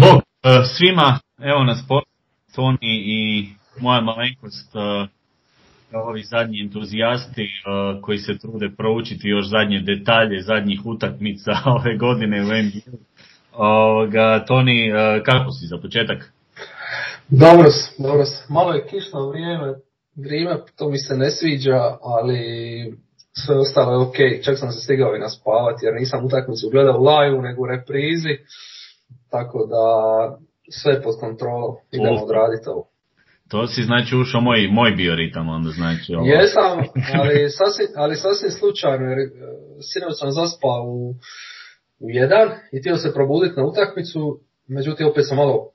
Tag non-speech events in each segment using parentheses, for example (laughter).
Bog e, svima, evo nas Toni i moja malenkost, e, ovi zadnji entuzijasti e, koji se trude proučiti još zadnje detalje zadnjih utakmica (laughs) ove godine u NBA. Toni, kako si za početak? Dobro, dobro. Malo je kišno vrijeme, vrijeme, to mi se ne sviđa, ali sve ostalo je ok. Čak sam se stigao i naspavati jer nisam utakmicu gledao live nego u reprizi tako da sve pod kontrolom, idemo odraditi ovo. To si znači ušao moj, moj bioritam onda znači ovo. Jesam, (laughs) ali sasvim, ali sasvim slučajno jer e, sinoć sam zaspao u, u jedan i htio se probuditi na utakmicu, međutim opet sam malo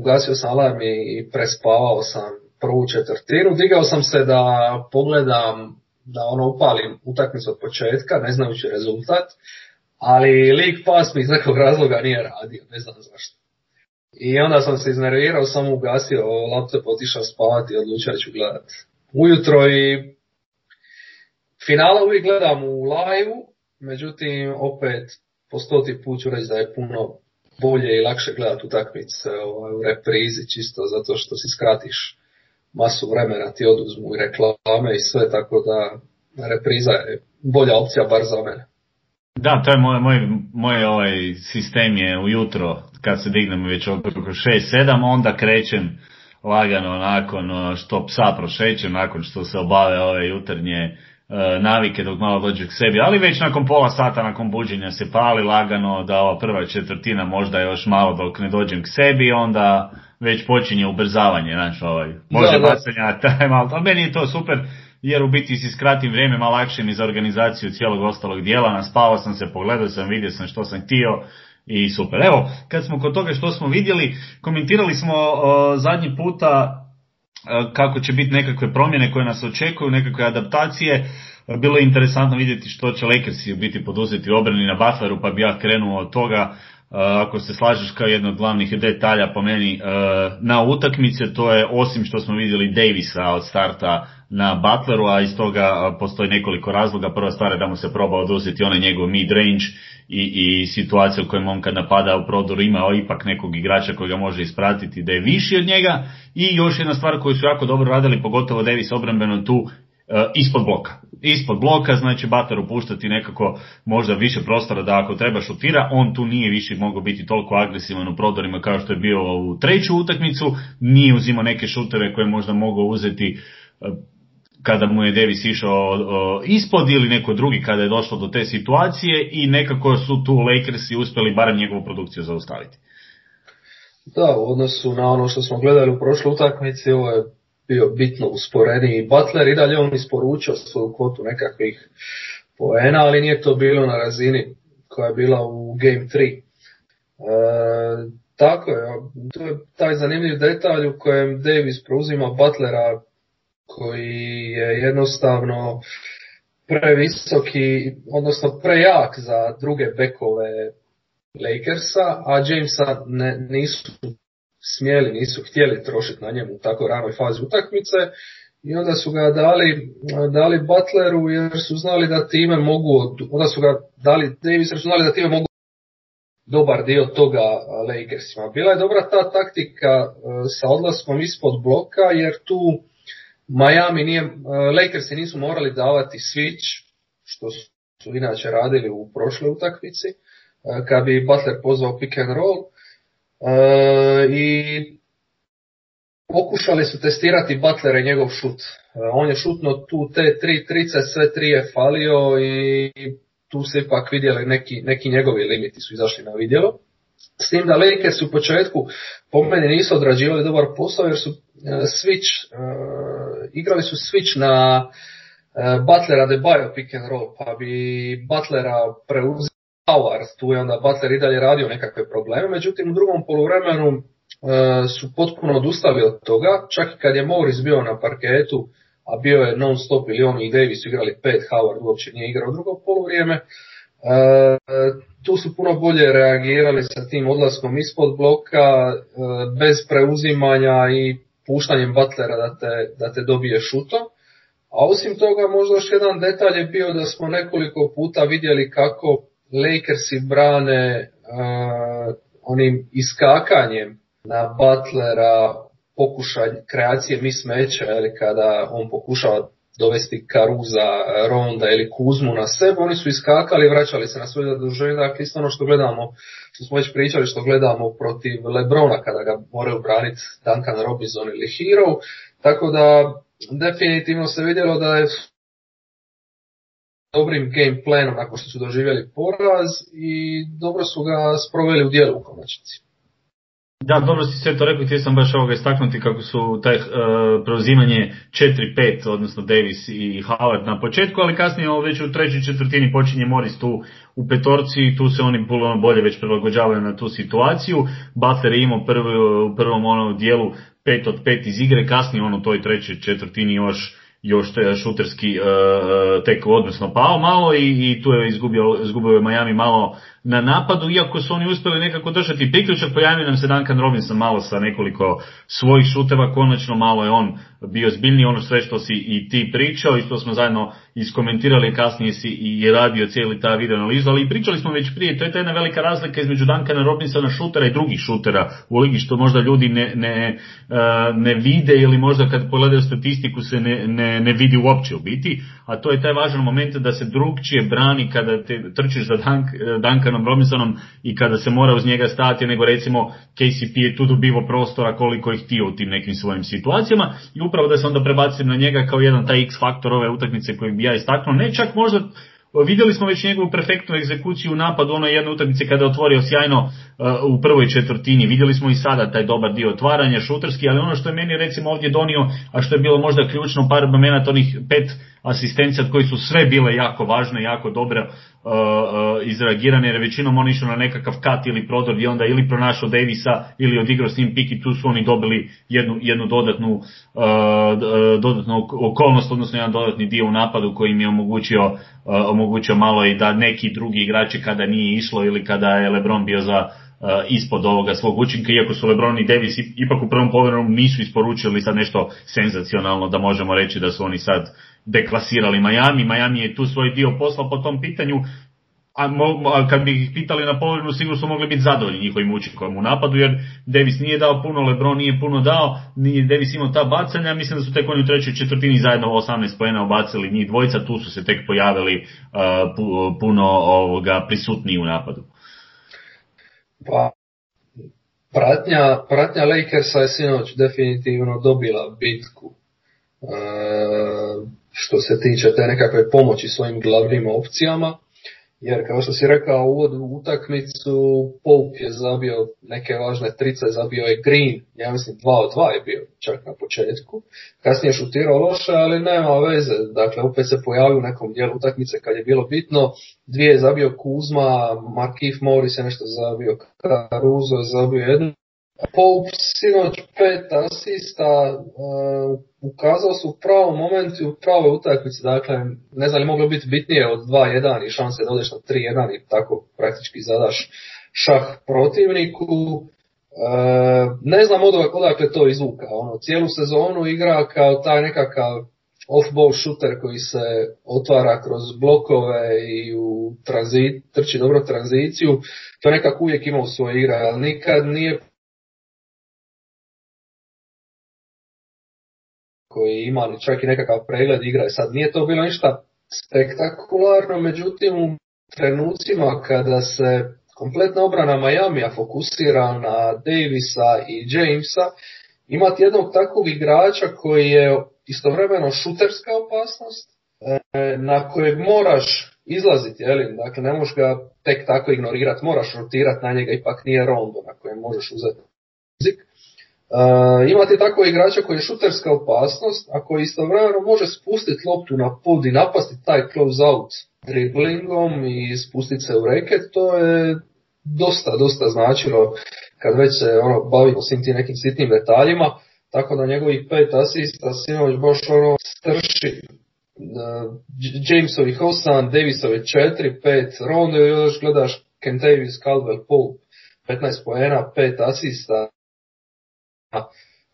ugasio sam alarm i prespavao sam prvu četvrtinu. Digao sam se da pogledam, da ono upalim utakmicu od početka, ne znajući rezultat ali lik pas mi iz nekog razloga nije radio, ne znam zašto. I onda sam se iznervirao, sam ugasio laptop, otišao spavati i odlučio ću gledat. Ujutro i finala uvijek gledam u live međutim opet po stoti put ću reći da je puno bolje i lakše gledati utakmice ovaj, u reprizi čisto zato što si skratiš masu vremena, ti oduzmu i reklame i sve, tako da repriza je bolja opcija bar za mene. Da, to je moj, moj, moj ovaj sistem je ujutro kad se dignem već oko 6-7, onda krećem lagano nakon što psa prošećem, nakon što se obave ove jutarnje e, navike dok malo dođe k sebi, ali već nakon pola sata nakon buđenja se pali lagano da ova prva četvrtina možda još malo dok ne dođem k sebi, onda već počinje ubrzavanje, znači ovaj, može bacanja (laughs) time out, meni je to super, jer u biti si skratim vrijeme malo lakše mi za organizaciju cijelog ostalog dijela, naspavao sam se, pogledao sam, vidio sam što sam htio i super. Evo, kad smo kod toga što smo vidjeli, komentirali smo zadnji puta kako će biti nekakve promjene koje nas očekuju, nekakve adaptacije. Bilo je interesantno vidjeti što će Lakersi biti poduzeti obrani na Butleru, pa bi ja krenuo od toga ako se slažeš kao jedno od glavnih detalja po meni na utakmice, to je osim što smo vidjeli Davisa od starta na Butleru, a iz toga postoji nekoliko razloga. Prva stvar je da mu se proba oduzeti onaj njegov mid range i, i situacija u kojoj on kad napada u prodoru ima ipak nekog igrača koji ga može ispratiti da je viši od njega i još jedna stvar koju su jako dobro radili, pogotovo Davis obrambeno tu, ispod bloka. Ispod bloka, znači Butler puštati nekako možda više prostora da ako treba šutira, on tu nije više mogao biti toliko agresivan u prodorima kao što je bio u treću utakmicu, nije uzimao neke šutere koje možda mogao uzeti kada mu je Davis išao ispod ili neko drugi kada je došlo do te situacije i nekako su tu Lakersi uspjeli barem njegovu produkciju zaustaviti. Da, u odnosu na ono što smo gledali u prošloj utakmici, ovo je bio bitno usporeniji Butler i dalje on isporučio svoju kvotu nekakvih poena, ali nije to bilo na razini koja je bila u Game 3. E, tako je, to je taj zanimljiv detalj u kojem Davis preuzima Butlera koji je jednostavno previsoki, odnosno prejak za druge bekove Lakersa, a Jamesa ne, nisu smjeli, nisu htjeli trošiti na njemu u tako ranoj fazi utakmice i onda su ga dali, dali Butleru jer su znali da time mogu, onda su ga dali Davis jer su znali da time mogu dobar dio toga Lakersima. Bila je dobra ta taktika e, sa odlaskom ispod bloka jer tu Miami nije, e, Lakersi nisu morali davati switch, što su inače radili u prošloj utakmici, e, kad bi Butler pozvao pick and roll. E, I pokušali su testirati Butler i njegov šut. On je šutno tu te tri trice, sve tri je falio i tu se ipak vidjeli neki, neki njegovi limiti su izašli na vidjelo. S tim da Lakers u početku po meni nisu odrađivali dobar posao jer su switch igrali su switch na e, Butlera de Bayo pick and roll, pa bi Butlera preuzeo Howard, tu je onda Butler i dalje radio nekakve probleme, međutim u drugom poluvremenu e, su potpuno odustali od toga, čak i kad je Morris bio na parketu, a bio je non stop ili on i Davis igrali pet, Howard uopće nije igrao u drugom poluvrijeme, e, tu su puno bolje reagirali sa tim odlaskom ispod bloka, bez preuzimanja i puštanjem Butlera da te, da te dobije šuto. A osim toga možda još jedan detalj je bio da smo nekoliko puta vidjeli kako Lakersi brane uh, onim iskakanjem na Butlera, pokušaj kreacije mismeća, ili kada on pokušava dovesti Karuza, Ronda ili Kuzmu na sebe, oni su iskakali, vraćali se na svoje zaduženje, dakle isto ono što gledamo, što smo već pričali, što gledamo protiv Lebrona kada ga moraju braniti Duncan Robinson ili Hero, tako da definitivno se vidjelo da je dobrim game planom nakon što su doživjeli poraz i dobro su ga sproveli u dijelu u konačnici. Da, dobro si sve to rekao, htio sam baš ovoga istaknuti kako su taj uh, preuzimanje 4-5, odnosno Davis i Howard na početku, ali kasnije ovo već u trećoj četvrtini počinje Morris tu u petorci i tu se oni puno bolje već prilagođavaju na tu situaciju. Butler je imao prvi, u prvom onom dijelu 5 od 5 iz igre, kasnije on u toj trećoj četvrtini još još te šuterski uh, tek odnosno pao malo i, i tu je izgubio, izgubio je Miami malo na napadu, iako su oni uspjeli nekako držati priključak, pojavio nam se Duncan Robinson malo sa nekoliko svojih šuteva, konačno malo je on bio zbiljniji, ono sve što si i ti pričao i što smo zajedno iskomentirali, kasnije si i radio cijeli ta video analizu, ali i pričali smo već prije, to je ta jedna velika razlika između Duncana Robinsona šutera i drugih šutera u ligi, što možda ljudi ne, ne, ne vide ili možda kad pogledaju statistiku se ne, ne, ne vidi uopće u biti, a to je taj važan moment da se drugčije brani kada te trčiš za Dunk, Duncanom Robinsonom i kada se mora uz njega stati, nego recimo KCP je tu dobivo prostora koliko je htio u tim nekim svojim situacijama i upravo da se onda prebacim na njega kao jedan taj X faktor ove utakmice koji bi ja istaknuo, ne čak možda Vidjeli smo već njegovu perfektnu egzekuciju u napadu onoj jedne utakmice kada je otvorio sjajno uh, u prvoj četvrtini. Vidjeli smo i sada taj dobar dio otvaranja šuterski, ali ono što je meni recimo ovdje donio, a što je bilo možda ključno par momenata onih pet asistencija koji su sve bile jako važne, jako dobre uh, uh, izreagirane, jer većinom oni išli na nekakav kat ili prodor gdje onda ili pronašao Davisa ili odigrao s njim pik i tu su oni dobili jednu, jednu dodatnu, uh, dodatnu okolnost, odnosno jedan dodatni dio u napadu koji im je omogućio, uh, omogućio malo i da neki drugi igrači kada nije išlo ili kada je Lebron bio za Uh, ispod ovoga svog učinka, iako su Lebron i Davis ipak u prvom povremenu nisu isporučili sad nešto senzacionalno da možemo reći da su oni sad deklasirali Miami. Miami je tu svoj dio posla po tom pitanju, a, mo, a kad bi ih pitali na povremenu sigurno su mogli biti zadovoljni njihovim učinkom u napadu jer Davis nije dao puno, Lebron nije puno dao, nije Davis imao ta bacanja, mislim da su tek oni u trećoj četvrtini zajedno 18 pojena obacili njih dvojica, tu su se tek pojavili uh, puno ovoga prisutniji u napadu. Pa, pratnja, pratnja Lakersa je sinoć definitivno dobila bitku. E, što se tiče te nekakve pomoći svojim glavnim opcijama. Jer kao što si rekao u utakmicu, Pope je zabio neke važne trice, zabio je Green, ja mislim 2 od 2 je bio čak na početku. Kasnije je šutirao loše, ali nema veze. Dakle, opet se pojavio u nekom dijelu utakmice kad je bilo bitno. Dvije je zabio Kuzma, Markif Morris je nešto zabio, Caruso je zabio jednu. Pope sinoć pet asista, uh, ukazao su u pravom momentu u pravoj utakmici, dakle ne znam li moglo biti bitnije od 2-1 i šanse da odeš na 3-1 i tako praktički zadaš šah protivniku. Uh, ne znam odakle to izvuka, ono, cijelu sezonu igra kao taj nekakav off-ball shooter koji se otvara kroz blokove i u tranzit, trči dobro tranziciju, to nekako uvijek ima u svojoj igra, ali nikad nije koji imali čak i nekakav pregled igre. Sad nije to bilo ništa spektakularno, međutim u trenucima kada se kompletna obrana Majamija fokusira na Davisa i Jamesa, imati jednog takvog igrača koji je istovremeno šuterska opasnost, e, na kojeg moraš izlaziti, jeli? dakle ne možeš ga tek tako ignorirati, moraš rotirati na njega, ipak nije rondo na kojem možeš uzeti. Uh, imate tako igrača koji je šuterska opasnost, a koji istovremeno može spustiti loptu na pod i napasti taj close out driblingom i spustiti se u reket, to je dosta, dosta značilo kad već se ono, bavimo svim tim nekim sitnim detaljima, tako da njegovih pet asista sinoć baš ono strši. Uh, Jamesovih 8, Davisovi 4, 5, Rondo još gledaš Kentavious Caldwell Pope 15 poena, 5 asista,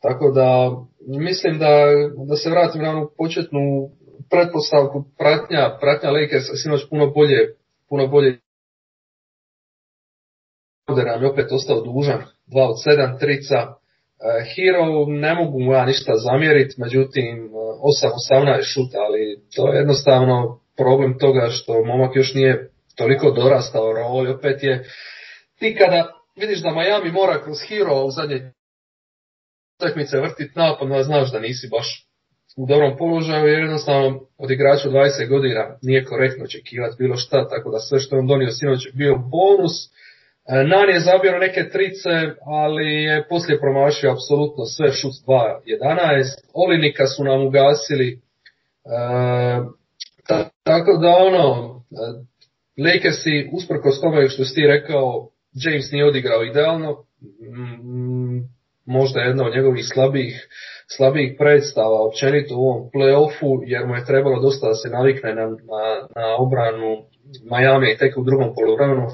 tako da mislim da, da se vratim na onu početnu pretpostavku pratnja, pratnja Lakersa sinoć puno bolje, puno bolje nam je opet ostao dužan, 2 od 7 trica. E, Hero ne mogu mu ja ništa zamjeriti, međutim 8-18 šuta, ali to je jednostavno problem toga što momak još nije toliko dorastao roli, opet je ti kada vidiš da Miami mora kroz Hero u zadnje utakmice vrtit napad, znaš da nisi baš u dobrom položaju jer jednostavno od igrača 20 godina nije korektno očekivati bilo šta, tako da sve što je on donio sinoć je bio bonus. E, Nan je zabio neke trice, ali je poslije promašio apsolutno sve šut 2-11. Olinika su nam ugasili. E, tako da ono, e, Lakersi, usprkos tome što si ti rekao, James nije odigrao idealno, možda jedna od njegovih slabijih, slabijih predstava općenito u ovom playoffu, jer mu je trebalo dosta da se navikne na, na, na obranu Miami tek u drugom poluvremenu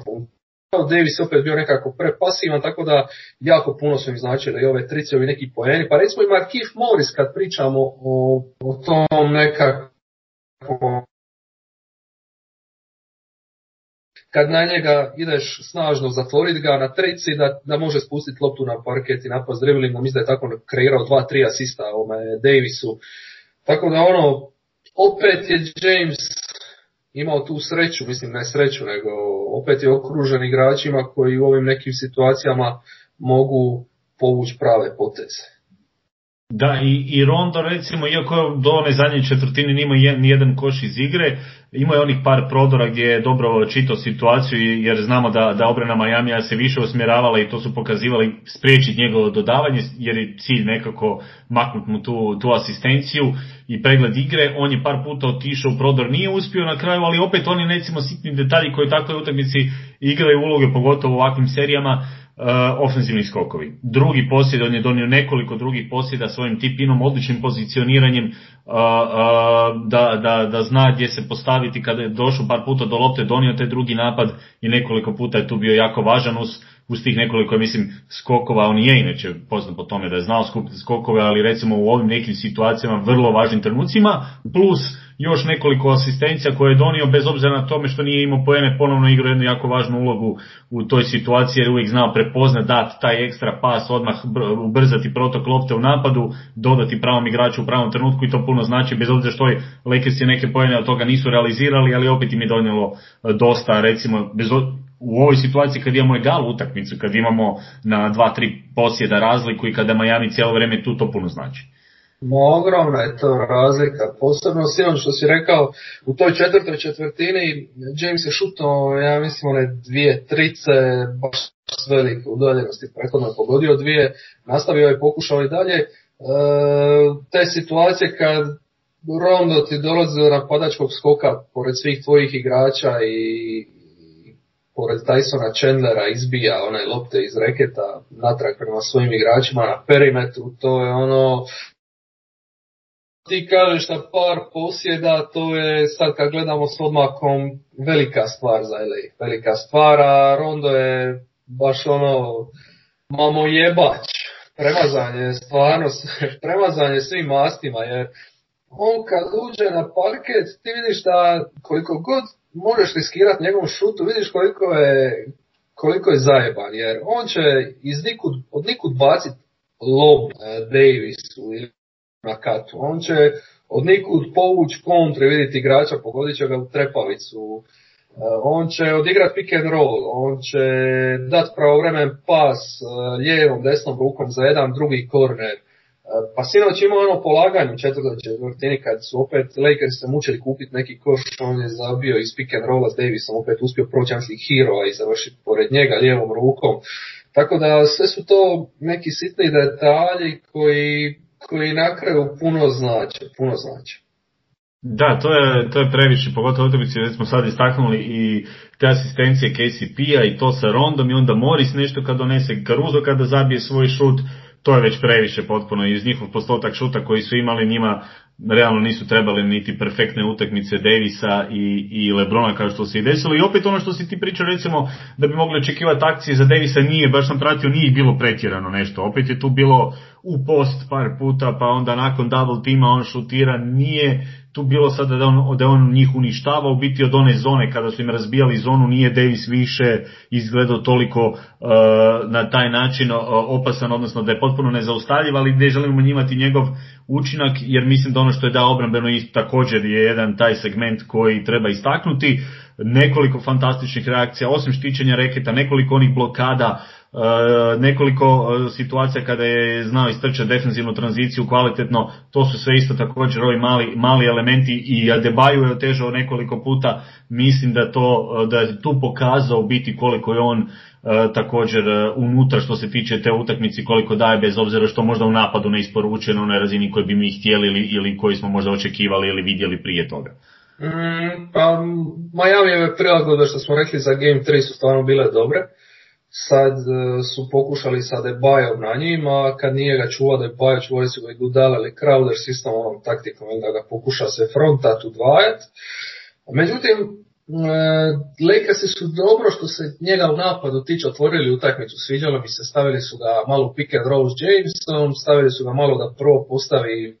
Davis opet bio nekako prepasivan, tako da jako puno su im značili i ove tricevi neki poeni. Pa recimo i Markif Morris kad pričamo o, o tom nekako kad na njega ideš snažno zatvoriti ga na trici da, da može spustiti loptu na parket i napast driblingom, mislim da je tako kreirao dva, tri asista ome Davisu. Tako da ono, opet je James imao tu sreću, mislim ne sreću, nego opet je okružen igračima koji u ovim nekim situacijama mogu povući prave poteze. Da, i, i Rondo recimo, iako do one zadnje četvrtine nima ni jedan koš iz igre, ima je onih par prodora gdje je dobro čitao situaciju jer znamo da, da obrana Majamija se više usmjeravala i to su pokazivali spriječiti njegovo dodavanje jer je cilj nekako maknuti mu tu, tu asistenciju i pregled igre. On je par puta otišao u prodor, nije uspio na kraju, ali opet oni recimo sitni detalji koji u takvoj utakmici igraju uloge, pogotovo u ovakvim serijama, ofenzivni skokovi. Drugi posjed, on je donio nekoliko drugih posjeda svojim tipinom, odličnim pozicioniranjem uh, uh, da, da, da zna gdje se postaviti kada je došao par puta do lopte, donio taj drugi napad i nekoliko puta je tu bio jako važan uz, uz tih nekoliko, mislim, skokova, on je inače poznat po tome da je znao skupiti skokove, ali recimo u ovim nekim situacijama vrlo važnim trenucima, plus još nekoliko asistencija koje je donio bez obzira na tome što nije imao poene, ponovno igrao jednu jako važnu ulogu u toj situaciji jer je uvijek znao prepoznat, dati taj ekstra pas, odmah ubrzati protok lopte u napadu, dodati pravom igraču u pravom trenutku i to puno znači bez obzira što je Lakersi neke poene od toga nisu realizirali, ali opet im je donijelo e, dosta, recimo, bez u ovoj situaciji kad imamo egal utakmicu, kad imamo na dva, tri posjeda razliku i kada Miami cijelo vrijeme tu, to puno znači. Ogromna je to razlika, posebno Simon što si rekao, u toj četvrtoj četvrtini James je šutno, ja mislim, one dvije trice, baš s velike udaljenosti, prethodno pogodio dvije, nastavio je pokušao i dalje. E, te situacije kad Rondo ti dolazi do napadačkog skoka pored svih tvojih igrača i, pored Tysona Chandlera izbija one lopte iz reketa natrag prema svojim igračima na perimetru, to je ono ti kažeš da par posjeda, to je sad kad gledamo s odmakom velika stvar za LA. Velika stvar, a Rondo je baš ono mamo jebač. Premazanje, stvarno, (laughs) premazanje svim mastima, jer on kad uđe na parket, ti vidiš da koliko god možeš riskirati njegovom šutu, vidiš koliko je, koliko je zajeban, jer on će iz nikud, od nikud baciti lob eh, Davisu ili na katu. On će od nikud povući kontre, vidjeti igrača, pogodit će ga u trepavicu. E, on će odigrat pick and roll, on će dat pravovremen pas e, lijevom, desnom rukom za jedan drugi korner. E, pa sinoć imao ono polaganje u četvrtoj četvrtini kad su opet Lakers se mučili kupiti neki koš, on je zabio iz pick and rolla s Davisom, opet uspio proći hero i završiti pored njega lijevom rukom. Tako da sve su to neki sitni detalji koji koji na kraju puno znači, puno znači. Da, to je, to je previše, pogotovo utakmici već smo sad istaknuli i te asistencije KCP-a i to sa Rondom i onda Morris nešto kad donese Caruso kada zabije svoj šut, to je već previše potpuno. Iz njihov postotak šuta koji su imali njima realno nisu trebali niti perfektne utakmice Davisa i, i Lebrona kao što se i desilo. I opet ono što si ti pričao recimo da bi mogli očekivati akcije za Davisa nije, baš sam pratio, nije bilo pretjerano nešto, opet je tu bilo u post par puta pa onda nakon double tima on šutira, nije tu bilo sada da on, da on njih uništava, u biti od one zone kada su im razbijali zonu nije Davis više izgledao toliko uh, na taj način uh, opasan, odnosno da je potpuno nezaustavljiv, ali gdje želimo njimati njegov učinak, jer mislim da ono što je dao obrambeno i također je jedan taj segment koji treba istaknuti. Nekoliko fantastičnih reakcija, osim štićenja reketa, nekoliko onih blokada, nekoliko e, situacija kada je znao istrčati defensivnu tranziciju kvalitetno, to su sve isto također ovi mali, mali elementi i Adebayo je otežao nekoliko puta, mislim da, to, da je tu pokazao biti koliko je on također unutra što se tiče te utakmici koliko daje bez obzira što možda u napadu ne isporučeno na razini koji bi mi htjeli ili, ili koji smo možda očekivali ili vidjeli prije toga. Mm, pa Miami prilagodbe što smo rekli za Game 3 su stvarno bile dobre sad e, su pokušali sa Debajom na njima, kad nije ga čuvao Debaja, čuvali su ga i Gudala ili Crowder sistem onom taktikom da ga pokuša se frontat udvajat. Međutim, e, Lakersi su dobro što se njega u napadu tiče otvorili utakmicu, sviđalo mi se, stavili su ga malo pick and roll s Jamesom, stavili su ga malo da prvo postavi e,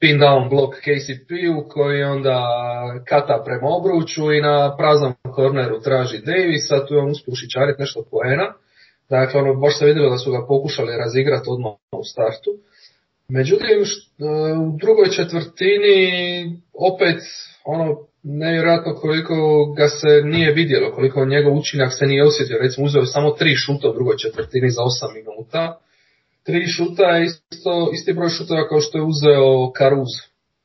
pin down blok KCP-u koji onda kata prema obruču i na praznom korneru traži Davisa, tu je on uspio nešto poena. Dakle, ono, baš se vidjelo da su ga pokušali razigrati odmah u startu. Međutim, u drugoj četvrtini opet ono nevjerojatno koliko ga se nije vidjelo, koliko njegov učinak se nije osjetio. Recimo uzeo samo tri šuta u drugoj četvrtini za osam minuta tri šuta je isto, isti broj šutova kao što je uzeo Karuz.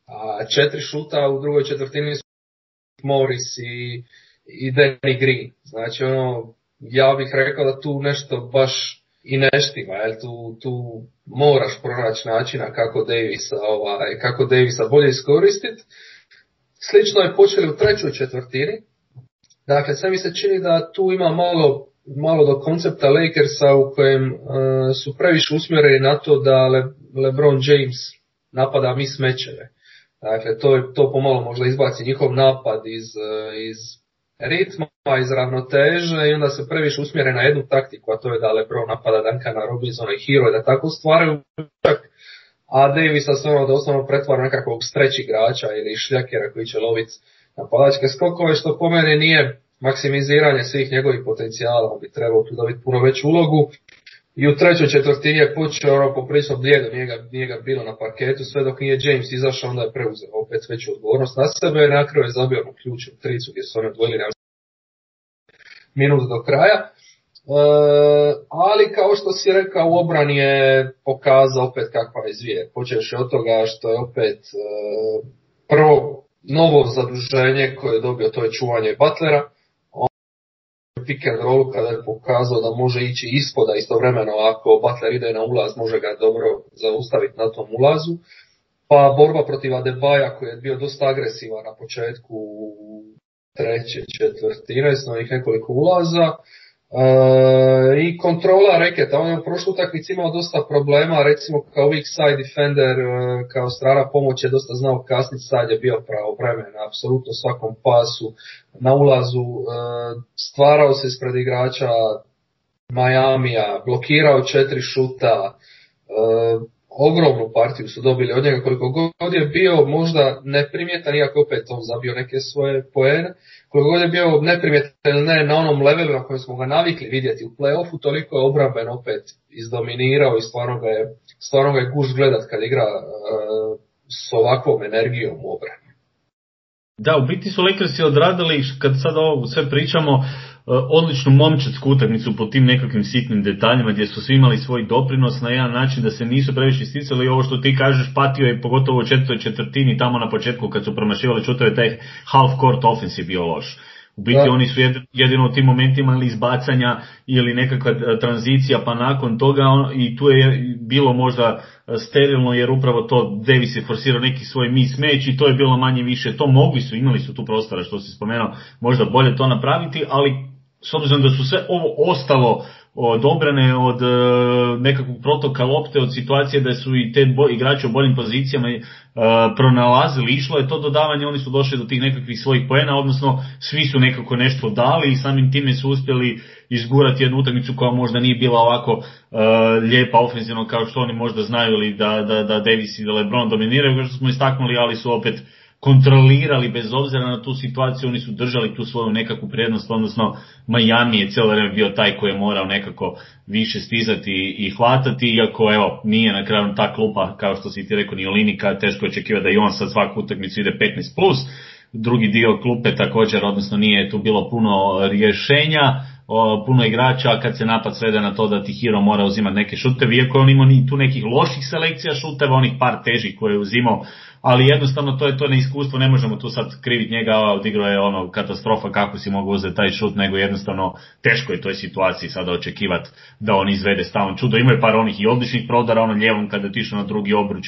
A četiri šuta u drugoj četvrtini su Morris i, i Danny Green. Znači ono, ja bih rekao da tu nešto baš i ne štima, jer tu, tu moraš pronaći načina kako Davisa, ovaj, kako Davisa bolje iskoristiti. Slično je počeli u trećoj četvrtini. Dakle, sve mi se čini da tu ima malo malo do koncepta Lakersa u kojem uh, su previše usmjereni na to da Le, LeBron James napada mi smečeve. Dakle, to, to pomalo možda izbaci njihov napad iz, uh, iz ritma, iz ravnoteže i onda se previše usmjere na jednu taktiku, a to je da LeBron napada Duncana Robinsona i Hero da tako stvaraju čak a Davisa se ono doslovno pretvara nekakvog streć igrača ili šljakera koji će loviti napadačke skokove, što po meni nije maksimiziranje svih njegovih potencijala, bi trebao tu dobiti puno veću ulogu. I u trećoj četvrtini je počeo ono poprilično blijedo, nije ga, nije ga bilo na parketu, sve dok nije James izašao, onda je preuzeo opet veću odgovornost na sebe, na kraju je zabio ključ u tricu gdje su oni odvojili na minut do kraja. E, ali kao što si rekao, u obrani je pokazao opet kakva je zvijer. Počeš od toga što je opet e, prvo novo zaduženje koje je dobio, to je čuvanje Butlera pick and roll kada je pokazao da može ići ispoda istovremeno ako Butler ide na ulaz može ga dobro zaustaviti na tom ulazu. Pa borba protiv Adebaja koji je bio dosta agresivan na početku treće četvrtine s nekoliko ulaza. E, I kontrola reketa, on je u prošlu utakmici imao dosta problema, recimo kao weak side defender, e, kao strana pomoć je dosta znao kasniti, sad je bio pravo vremen, apsolutno svakom pasu, na ulazu, e, stvarao se ispred igrača Majamija, blokirao četiri šuta, ogromnu partiju su dobili od njega koliko god je bio možda neprimjetan, iako opet on zabio neke svoje poene, koliko god je bio neprimjetan ne na onom levelu na kojem smo ga navikli vidjeti u playoffu, toliko je obramben opet izdominirao i stvarno ga je, stvarno ga je guš gledat kad igra uh, s ovakvom energijom u obrani. Da, u biti su Lakersi odradili, kad sad ovo sve pričamo, odličnu momčadsku utakmicu po tim nekakvim sitnim detaljima gdje su svi imali svoj doprinos na jedan način da se nisu previše isticali i ovo što ti kažeš patio je pogotovo u četvrtoj četvrtini tamo na početku kad su promašivali čutove taj half court offense bio loš. U biti oni su jedino u tim momentima ili izbacanja ili nekakva e, tranzicija pa nakon toga i tu je bilo možda e, sterilno jer upravo to Davis je forsirao neki svoj mis meć i to je bilo manje više, to. Mogli su, imali su tu prostora što si spomenuo, možda bolje to napraviti, ali s obzirom da su sve ovo ostalo od obrane, od nekakvog protoka lopte, od situacije da su i te bo, igrači u boljim pozicijama e, pronalazili, išlo je to dodavanje, oni su došli do tih nekakvih svojih poena, odnosno svi su nekako nešto dali i samim time su uspjeli izgurati jednu utakmicu koja možda nije bila ovako e, lijepa ofenzivno kao što oni možda znaju ili da, da, da Davis i da LeBron dominiraju, kao što smo istaknuli, ali su opet kontrolirali bez obzira na tu situaciju, oni su držali tu svoju nekakvu prednost, odnosno Miami je cijelo vrijeme bio taj koji je morao nekako više stizati i hvatati, iako evo nije na kraju ta klupa kao što si ti rekao ni Olinika, teško očekivati da i on sad svaku utakmicu ide 15+, plus. drugi dio klupe također, odnosno nije tu bilo puno rješenja, puno igrača, a kad se napad svede na to da ti Hero mora uzimati neke šuteve, iako on imao tu nekih loših selekcija šuteva, onih par težih koje je uzimao, ali jednostavno to je to neiskustvo, ne možemo tu sad kriviti njega, odigrao je ono katastrofa kako si mogu uzeti taj šut, nego jednostavno teško je toj situaciji sada očekivati da on izvede stavno čudo. Ima je par onih i odličnih prodara, ono ljevom kada tišu na drugi obruč,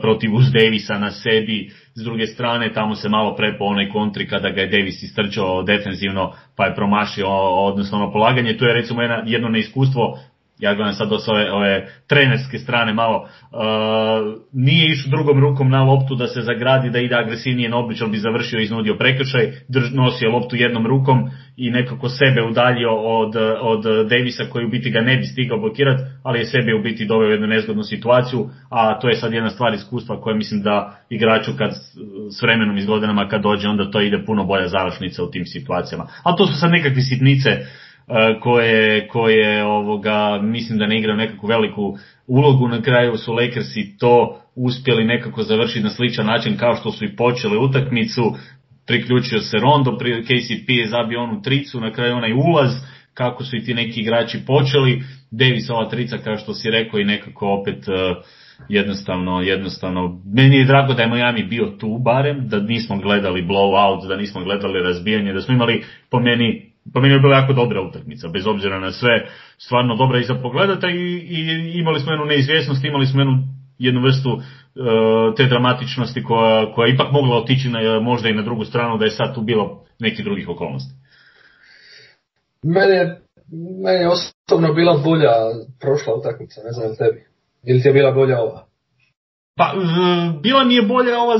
protiv uz Davisa na sebi, s druge strane tamo se malo prepo onaj kontri kada ga je Davis istrčao defensivno pa je promašio odnosno ono polaganje, tu je recimo jedno neiskustvo ja gledam sad do ove, ove trenerske strane malo, uh, nije išao drugom rukom na loptu da se zagradi, da ide agresivnije na oblič, bi završio i iznudio prekršaj, drž, nosio loptu jednom rukom i nekako sebe udaljio od, od Davisa koji u biti ga ne bi stigao blokirati, ali je sebe u biti doveo jednu nezgodnu situaciju, a to je sad jedna stvar iskustva koja mislim da igraču kad s vremenom iz godinama kad dođe onda to ide puno bolja završnica u tim situacijama. A to su sad nekakve sitnice koje, koje ovoga, mislim da ne igra nekakvu veliku ulogu. Na kraju su Lakersi to uspjeli nekako završiti na sličan način kao što su i počeli utakmicu. Priključio se Rondo, KCP je zabio onu tricu, na kraju onaj ulaz, kako su i ti neki igrači počeli. Davis ova trica kao što si rekao i nekako opet e, jednostavno, jednostavno, meni je drago da je Miami bio tu barem, da nismo gledali blowout, da nismo gledali razbijanje, da smo imali po meni po meni je bila jako dobra utakmica, bez obzira na sve, stvarno dobra i za pogledata i, i imali smo jednu neizvjesnost, imali smo jednu, jednu vrstu uh, te dramatičnosti koja, koja ipak mogla otići na, možda i na drugu stranu da je sad tu bilo nekih drugih okolnosti. Meni je, meni je osobno bila bolja prošla utakmica, ne znam tebi. Ili ti je bila bolja ova? Pa, bila mi je bolja ova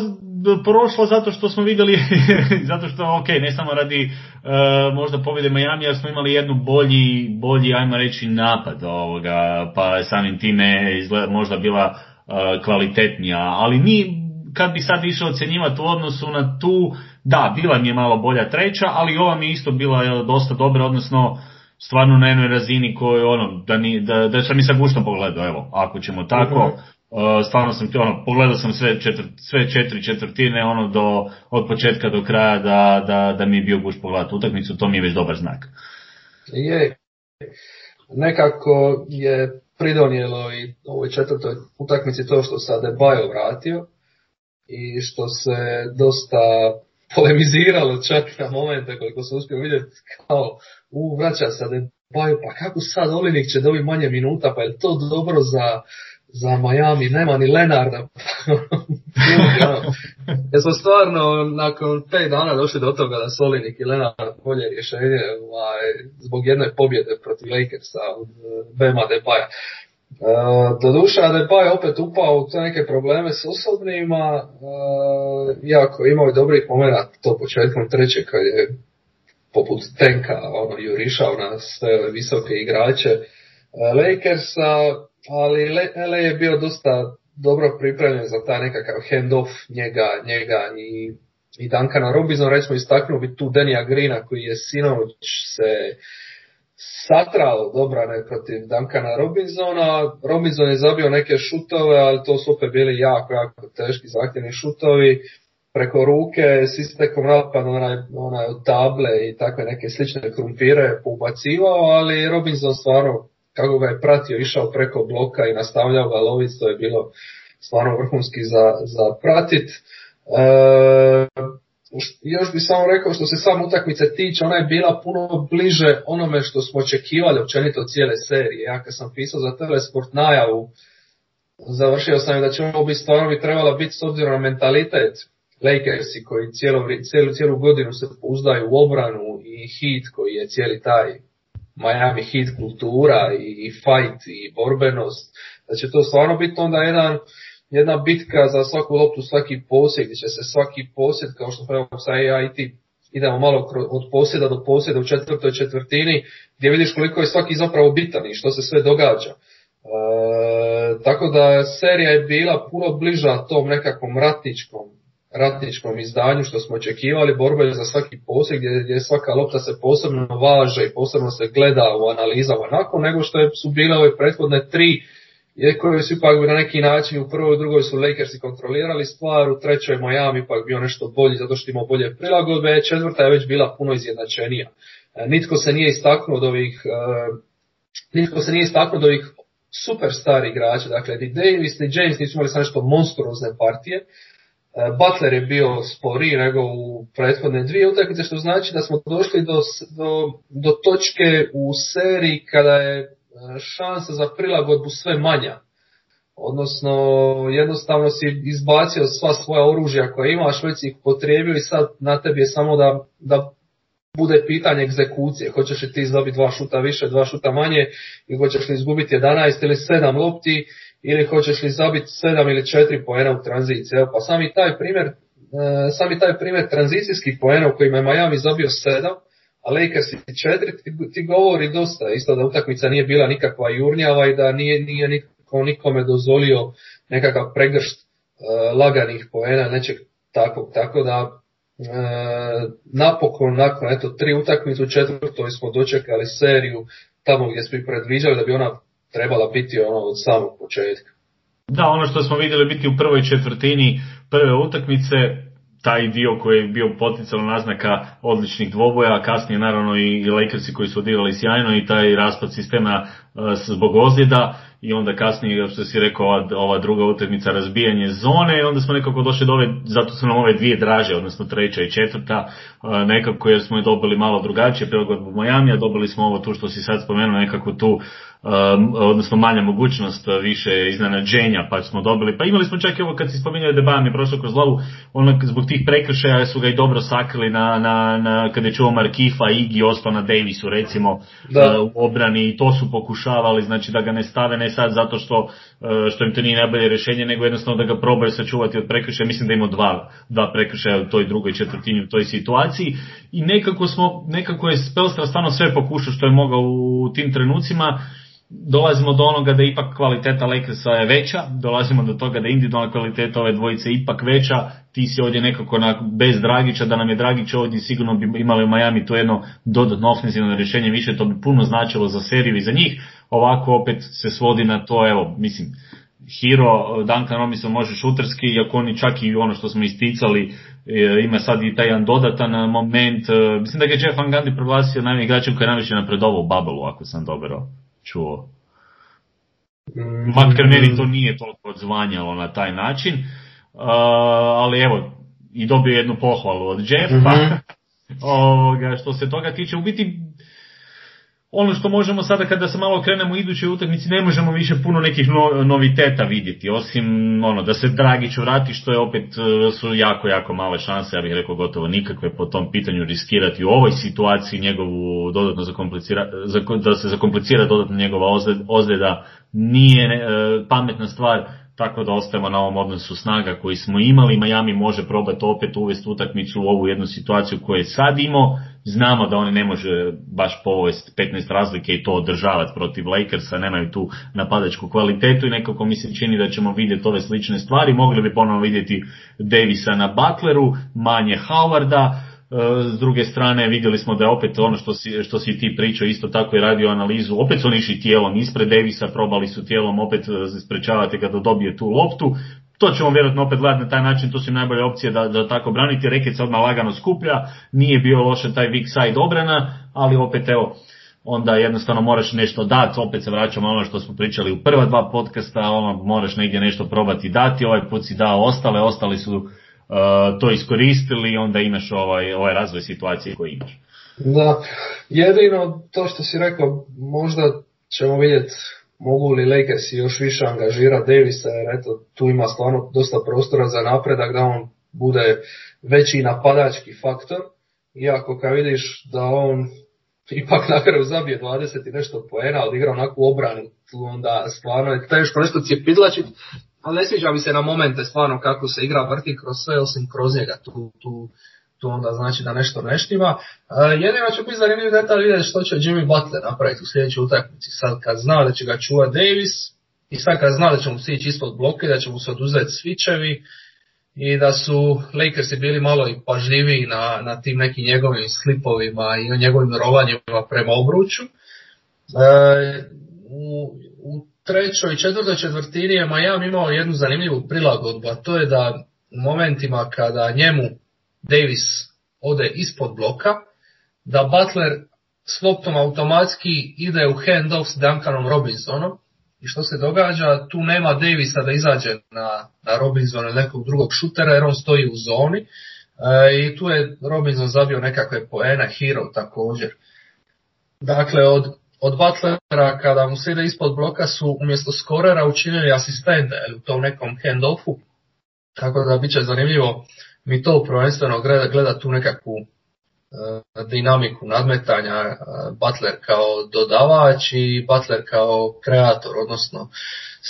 prošla zato što smo vidjeli, (laughs) zato što, ok, ne samo radi uh, možda pobjede Miami, jer smo imali jednu bolji, bolji, ajmo reći, napad ovoga, pa samim time izgleda, možda bila uh, kvalitetnija, ali mi, kad bi sad išao ocjenjivati u odnosu na tu, da, bila mi je malo bolja treća, ali ova mi je isto bila dosta dobra, odnosno stvarno na jednoj razini koju ono, da, ni, da, da sam i sa guštom pogledao, evo, ako ćemo tako, mhm. Stvarno sam ono, pogledao sam sve, sve četiri četvrtine ono do, od početka do kraja da, da, da mi je bio guš pogledati utakmicu, to mi je već dobar znak. Je, nekako je pridonijelo i ovoj četvrtoj utakmici to što se Adebayo vratio i što se dosta polemiziralo čak na momente koliko sam uspio vidjeti kao u vraća se Adebayo, pa kako sad Olinik će dobiti manje minuta, pa je to dobro za za Miami, nema ni Lenarda. (laughs) ja smo stvarno nakon pet dana došli do toga da Solinik i Lenard bolje rješenje ovaj, zbog jedne pobjede protiv Lakersa od eh, Bema Depaja. Uh, do duša Depay opet upao u te neke probleme s osobnima, uh, iako imao je dobrih momenta to početkom treće kad je poput tenka ono, jurišao na sve visoke igrače uh, Lakersa, ali LA je bio dosta dobro pripremljen za taj nekakav handoff njega, njega i, i Duncana Robinson, recimo istaknuo bi tu Denija Grina koji je sinoć se satrao dobrane protiv Duncana Robinsona. Robinson je zabio neke šutove, ali to su opet bili jako, jako teški zahtjevni šutovi preko ruke s istekom napada onaj, onaj od table i takve neke slične krumpire pobacivao, ali Robinson stvarno kako ga je pratio, išao preko bloka i nastavljao ga loviti, to je bilo stvarno vrhunski za, za pratit. E, još bi samo rekao što se sam utakmice tiče, ona je bila puno bliže onome što smo očekivali općenito cijele serije. Ja kad sam pisao za Telesport najavu, završio sam da će ovo biti stvarno bi trebala biti s obzirom na mentalitet Lakersi koji cijelo, cijelu, cijelu godinu se pouzdaju u obranu i Heat koji je cijeli taj Miami Heat kultura i, i fight i borbenost, da će to stvarno biti onda jedan, jedna bitka za svaku loptu, svaki posjed, gdje će se svaki posjed, kao što pravimo sa ja i idemo malo od posjeda do posjeda u četvrtoj četvrtini, gdje vidiš koliko je svaki zapravo bitan i što se sve događa. E, tako da serija je bila puno bliža tom nekakvom ratničkom ratničkom izdanju što smo očekivali, borba je za svaki posjed gdje, gdje svaka lopta se posebno važe i posebno se gleda u analizama nakon nego što su bile ove prethodne tri je koje su ipak na neki način u prvoj i drugoj su Lakersi kontrolirali stvar, u trećoj Miami ipak bio nešto bolji zato što imao bolje prilagodbe, četvrta je već bila puno izjednačenija. E, nitko se nije istaknuo od ovih e, nitko se nije istaknuo od ovih super stari igrača, dakle ni Davis ni James nisu imali sa nešto monstruozne partije, E, Butler je bio sporiji nego u prethodne dvije utakmice, što znači da smo došli do, do, do točke u seriji kada je šansa za prilagodbu sve manja. Odnosno, jednostavno si izbacio sva svoja oružja koja imaš, već ih potrijebio i sad na tebi je samo da, da bude pitanje egzekucije. Hoćeš li ti dobiti dva šuta više, dva šuta manje, i hoćeš li izgubiti 11 ili 7 lopti, ili hoćeš li zabiti 7 ili 4 poena u tranziciji. Pa sami taj primjer, e, sami taj primjer tranzicijskih poena u kojima je Miami zabio 7, a Lakers 4, ti, ti govori dosta. Isto da utakmica nije bila nikakva jurnjava i da nije, nije niko, nikome dozvolio nekakav pregršt uh, laganih poena, nečeg takvog. Tako da e, napokon nakon eto tri utakmice u četvrtoj smo dočekali seriju tamo gdje smo i predviđali da bi ona trebala biti ono od samog početka. Da, ono što smo vidjeli biti u prvoj četvrtini prve utakmice, taj dio koji je bio potencijalno naznaka odličnih dvoboja, a kasnije naravno i Lakersi koji su odigrali sjajno i taj raspad sistema e, zbog ozljeda i onda kasnije, što si rekao, ova, ova druga utakmica razbijanje zone i onda smo nekako došli do ove, zato su nam ove dvije draže, odnosno treća i četvrta, e, nekako jer smo je dobili malo drugačije prilagodbu Miami, a dobili smo ovo tu što si sad spomenuo, nekako tu odnosno manja mogućnost uh, više iznenađenja pa smo dobili, pa imali smo čak i ovo kad si spominjao da mi prošao kroz glavu, ono zbog tih prekršaja su ga i dobro sakrili na, na, na kada je čuo Markifa, Igi ostao na Davisu recimo da. Uh, u obrani. I to su pokušavali, znači da ga ne stave ne sad zato što, uh, što im to nije najbolje rješenje, nego jednostavno da ga probaju sačuvati od prekršaja, mislim da ima dva, dva prekršaja u toj drugoj četvrtini u toj situaciji. I nekako smo, nekako je Spelstra stvarno sve pokušao što je mogao u tim trenucima dolazimo do onoga da ipak kvaliteta Lakersa je veća, dolazimo do toga da individualna kvaliteta ove dvojice ipak veća, ti si ovdje nekako na, bez Dragića, da nam je Dragić ovdje sigurno bi imali u Miami to jedno dodatno ofenzivno rješenje, više to bi puno značilo za seriju i za njih, ovako opet se svodi na to, evo, mislim, Hero, Duncan Robinson može šuterski, iako oni čak i ono što smo isticali, e, ima sad i taj jedan dodatan moment, e, mislim da ga je Jeff Van Gundy proglasio najmi igračem koji je najviše napredovao u Bubble ako sam dobro čuo. Mm. Makar meni to nije toliko odzvanjalo na taj način, uh, ali evo, i dobio jednu pohvalu od Jeffa. Mm-hmm. (laughs) Ovoga, što se toga tiče, u biti ono što možemo sada kada se malo krenemo u idućoj utakmici ne možemo više puno nekih no, noviteta vidjeti osim ono da se Dragić vrati što je opet e, su jako jako male šanse ja bih rekao gotovo nikakve po tom pitanju riskirati u ovoj situaciji njegovu dodatno da se zakomplicira dodatno njegova ozljeda nije e, pametna stvar tako da ostajemo na ovom odnosu snaga koji smo imali. Miami može probati opet uvesti utakmicu u ovu jednu situaciju koju je sad imao. Znamo da oni ne može baš povesti 15 razlike i to održavati protiv Lakersa, nemaju tu napadačku kvalitetu i nekako mi se čini da ćemo vidjeti ove slične stvari. Mogli bi ponovno vidjeti Davisa na Butleru, manje Howarda, E, s druge strane vidjeli smo da je opet ono što si, što si ti pričao isto tako i radio analizu, opet su oni išli tijelom ispred Davisa, probali su tijelom opet e, sprečavati ga da dobije tu loptu, to ćemo vjerojatno opet gledati na taj način, to su najbolje opcije da, da tako braniti, Rekec se odmah lagano skuplja, nije bio loše taj weak side obrana, ali opet evo, onda jednostavno moraš nešto dati, opet se vraćamo ono što smo pričali u prva dva podcasta, ono moraš negdje nešto probati dati, ovaj put si dao ostale, ostali su Uh, to iskoristili i onda imaš ovaj, ovaj razvoj situacije koji imaš. Da, jedino to što si rekao, možda ćemo vidjeti mogu li Lakers još više angažirati Davisa, jer eto, tu ima stvarno dosta prostora za napredak, da on bude veći napadački faktor, iako kad vidiš da on ipak na kraju zabije 20 i nešto poena, ali igra onako u obranu, tu onda stvarno je teško nešto cijepidlačit, ali ne sviđa mi se na momente stvarno kako se igra vrti kroz sve osim kroz njega, tu, tu, tu onda znači da nešto ne štima. Uh, jedino će biti zanimljiv detalj vidjeti što će Jimmy Butler napraviti u sljedećoj utakmici. Sad kad zna da će ga čuvati Davis i sad kad zna da će mu se ići ispod bloke, da će mu se oduzeti switchevi i da su Lakersi bili malo i pažljiviji na, na tim nekim njegovim slipovima i njegovim rovanjima prema obruču. E, u, u trećoj i četvrtoj četvrtini je Miami imao jednu zanimljivu prilagodbu, a to je da u momentima kada njemu Davis ode ispod bloka, da Butler s loptom automatski ide u handoff s Duncanom Robinsonom. I što se događa, tu nema Davisa da izađe na, na Robinsona ili nekog drugog šutera jer on stoji u zoni. E, i tu je Robinson zabio nekakve poena, Hero također. Dakle, od, od Butlera kada mu se ide ispod bloka su umjesto skorera učinili asistente u tom nekom handoffu, tako da bit će zanimljivo mi to prvenstveno gleda, gleda tu nekakvu uh, dinamiku nadmetanja, uh, Butler kao dodavač i Butler kao kreator, odnosno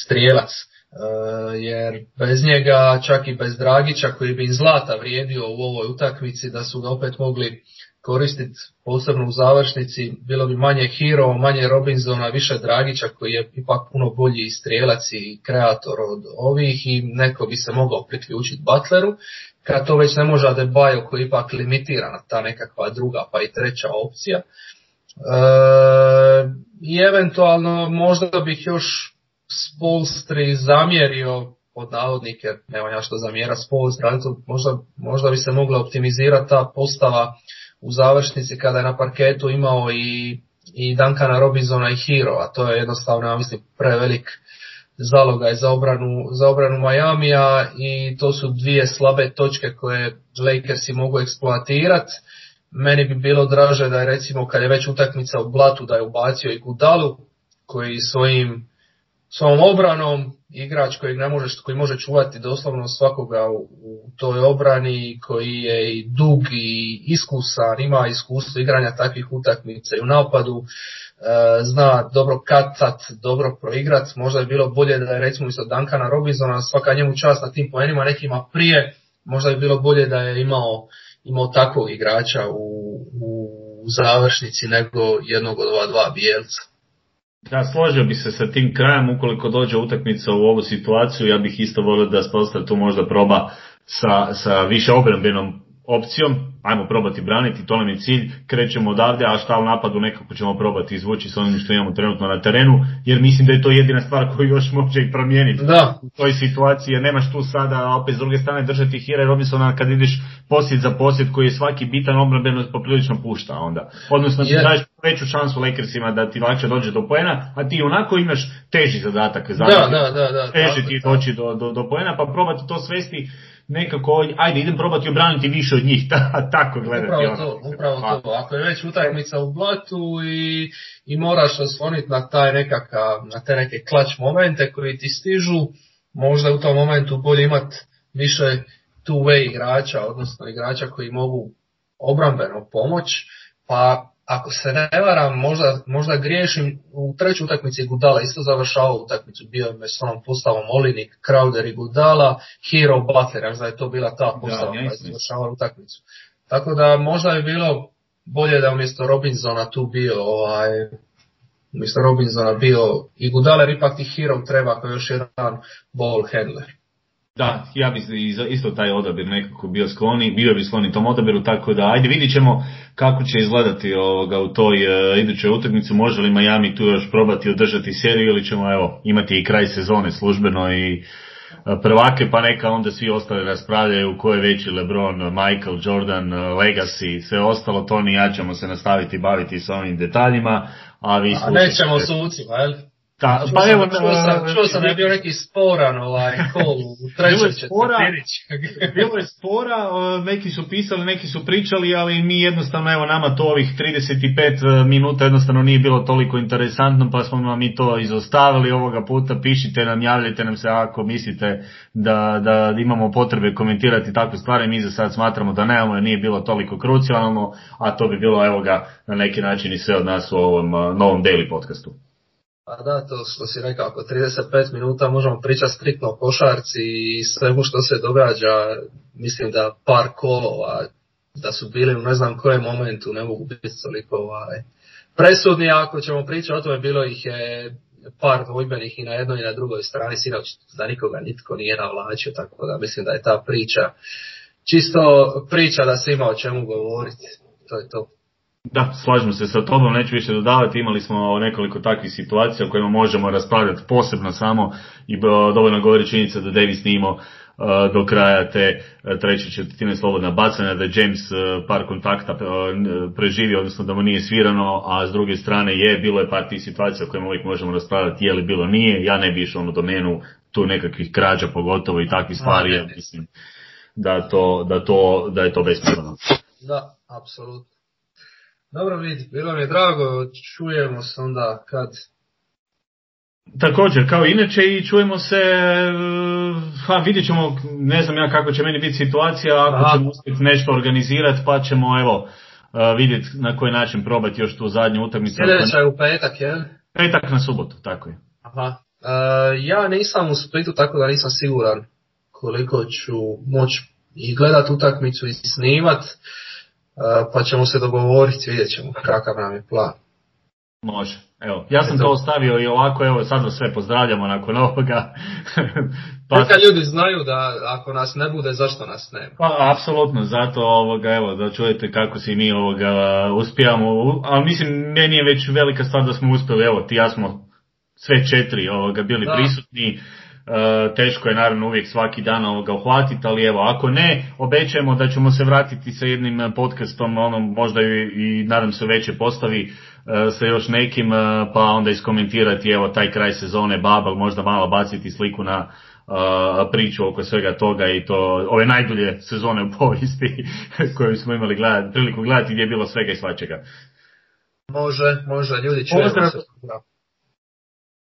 strijelac. Uh, jer bez njega, čak i bez Dragića koji bi zlata vrijedio u ovoj utakmici, da su ga opet mogli koristiti posebno u završnici, bilo bi manje Hero, manje Robinsona, više Dragića koji je ipak puno bolji strijelac i kreator od ovih i neko bi se mogao priključiti Butleru kad to već ne može Adebayo koji je ipak limitirana ta nekakva druga pa i treća opcija. E, I eventualno možda bih još Spolstri zamjerio pod navodnike, nema ja što zamjera Spolstri, možda, možda bi se mogla optimizirati ta postava u završnici kada je na parketu imao i, i Duncana Robinsona i Hero, a to je jednostavno, ja mislim, prevelik zalogaj za obranu, za obranu Majamija i to su dvije slabe točke koje Lakersi mogu eksploatirati. Meni bi bilo draže da je recimo kad je već utakmica u blatu da je ubacio i Gudalu koji svojim svojom obranom igrač kojeg ne može, koji može čuvati doslovno svakoga u, u toj obrani, koji je i dug i iskusan, ima iskustvo igranja takvih utakmica i u napadu, e, zna dobro kacat, dobro proigrat, možda je bilo bolje da je recimo isto Dankana Robinsona, svaka njemu čast na tim poenima, nekima prije, možda je bilo bolje da je imao, imao takvog igrača u, u završnici nego jednog od ova dva bijelca. Da, složio bi se sa tim krajem, ukoliko dođe utakmica u ovu situaciju, ja bih isto volio da Spolstar tu možda proba sa, sa više obrambenom opcijom, ajmo probati braniti, to nam je cilj, krećemo odavde, a šta u napadu nekako ćemo probati izvući s onim što imamo trenutno na terenu, jer mislim da je to jedina stvar koju još može i promijeniti da. u toj situaciji, jer nemaš tu sada opet s druge strane držati Hira i Robinsona kad ideš posjed za posjed koji je svaki bitan obrambeno poprilično pušta onda. Odnosno ti daješ veću šansu Lakersima da ti lakše dođe do poena, a ti onako imaš teži zadatak. Da, da, da, da, teže ti doći do, do, do poena, pa probati to svesti nekako, ajde idem probati obraniti više od njih, (laughs) ta, tako gledati. Upravo ono. to, upravo to. Ako je već utakmica u blatu i, i moraš osloniti na taj nekakav, na te neke klač momente koji ti stižu, možda u tom momentu bolje imati više two-way igrača, odnosno igrača koji mogu obrambeno pomoć, pa ako se ne varam, možda, možda griješim, u trećoj utakmici Gudala isto završavao utakmicu, bio je s onom postavom Olinik, Crowder i Gudala, Hero Butler, da je to bila ta postava koja je završavala utakmicu. Tako da možda je bilo bolje da umjesto Robinsona tu bio ovaj, umjesto Robinsona bio i Gudaler, ipak ti Hero treba kao još jedan ball handler. Da, ja bi isto taj odabir nekako bio skloni, bio bi skloni tom odabiru, tako da ajde vidit ćemo kako će izgledati ovoga u toj uh, idućoj utakmici, može li Miami tu još probati održati seriju ili ćemo evo imati i kraj sezone službeno i prvake pa neka onda svi ostali raspravljaju ko je veći Lebron, Michael, Jordan, Legacy, sve ostalo, to ni ja ćemo se nastaviti baviti s ovim detaljima. A, vi a nećemo sucima, jel? Ta, Čuo pa sam, evo, čuo sam, čuo sam da je bio neki sporan ovaj (laughs) kol u trećoj. Bilo je spora, e, neki su pisali, neki su pričali, ali mi jednostavno, evo nama to ovih 35 minuta jednostavno nije bilo toliko interesantno, pa smo vam mi to izostavili ovoga puta, pišite nam, javljajte nam se ako mislite da, da imamo potrebe komentirati takve stvari, mi za sad smatramo da nemamo jer nije bilo toliko krucijalno, a to bi bilo evo ga na neki način i sve od nas u ovom e, novom daily podcastu. Pa da, to što si rekao, ako 35 minuta možemo pričati striktno o košarci i svemu što se događa, mislim da par kolova, da su bili u ne znam kojem momentu, ne mogu biti toliko ovaj, presudni, ako ćemo pričati o tome, bilo ih je par dvojbenih i na jednoj i na drugoj strani, sinoć da nikoga nitko nije navlačio, tako da mislim da je ta priča čisto priča da se ima o čemu govoriti. To je to. Da, slažem se sa tobom, neću više dodavati, imali smo nekoliko takvih situacija o kojima možemo raspravljati posebno samo i dovoljno govori činjenica da Davis nije imao do kraja te e, treće četvrtine slobodna bacanja, da je James e, par kontakta e, preživio, odnosno da mu nije svirano, a s druge strane je, bilo je par tih situacija o kojima uvijek možemo raspravljati je li bilo nije, ja ne bi išao u domenu tu nekakvih krađa pogotovo i takvih stvari, ja mislim da, to, da, to, da je to besmisleno. Da, apsolutno. Dobro vidi, bilo mi je drago, čujemo se onda kad... Također, kao inače i čujemo se, ha, vidjet ćemo, ne znam ja kako će meni biti situacija, ako Aha. ćemo uspjeti nešto organizirati, pa ćemo evo vidjeti na koji način probati još tu zadnju utakmicu. Sljedeća je u petak, je? Petak na subotu, tako je. Aha. Uh, ja nisam u Splitu, tako da nisam siguran koliko ću moći i gledat utakmicu i snimat pa ćemo se dogovoriti, vidjet ćemo kakav nam je plan. Može. Evo, ja sam to ostavio i ovako, evo sad vas sve pozdravljamo nakon ovoga. (laughs) pa Neka ljudi znaju da ako nas ne bude, zašto nas nema. Pa, apsolutno, zato ovoga, evo, da čujete kako si mi ovoga uspijamo, ali mislim, meni je već velika stvar da smo uspjeli, evo, ti ja smo sve četiri ovoga bili da. prisutni, teško je naravno uvijek svaki dan ovoga uhvatiti, ali evo, ako ne, obećajemo da ćemo se vratiti sa jednim podcastom, ono, možda i, i nadam se veće postavi e, sa još nekim, e, pa onda iskomentirati evo taj kraj sezone Babel, možda malo baciti sliku na priču oko svega toga i to ove najdulje sezone u povijesti (laughs) koju smo imali gledati, priliku gledati gdje je bilo svega i svačega. Može, može, ljudi čujemo se.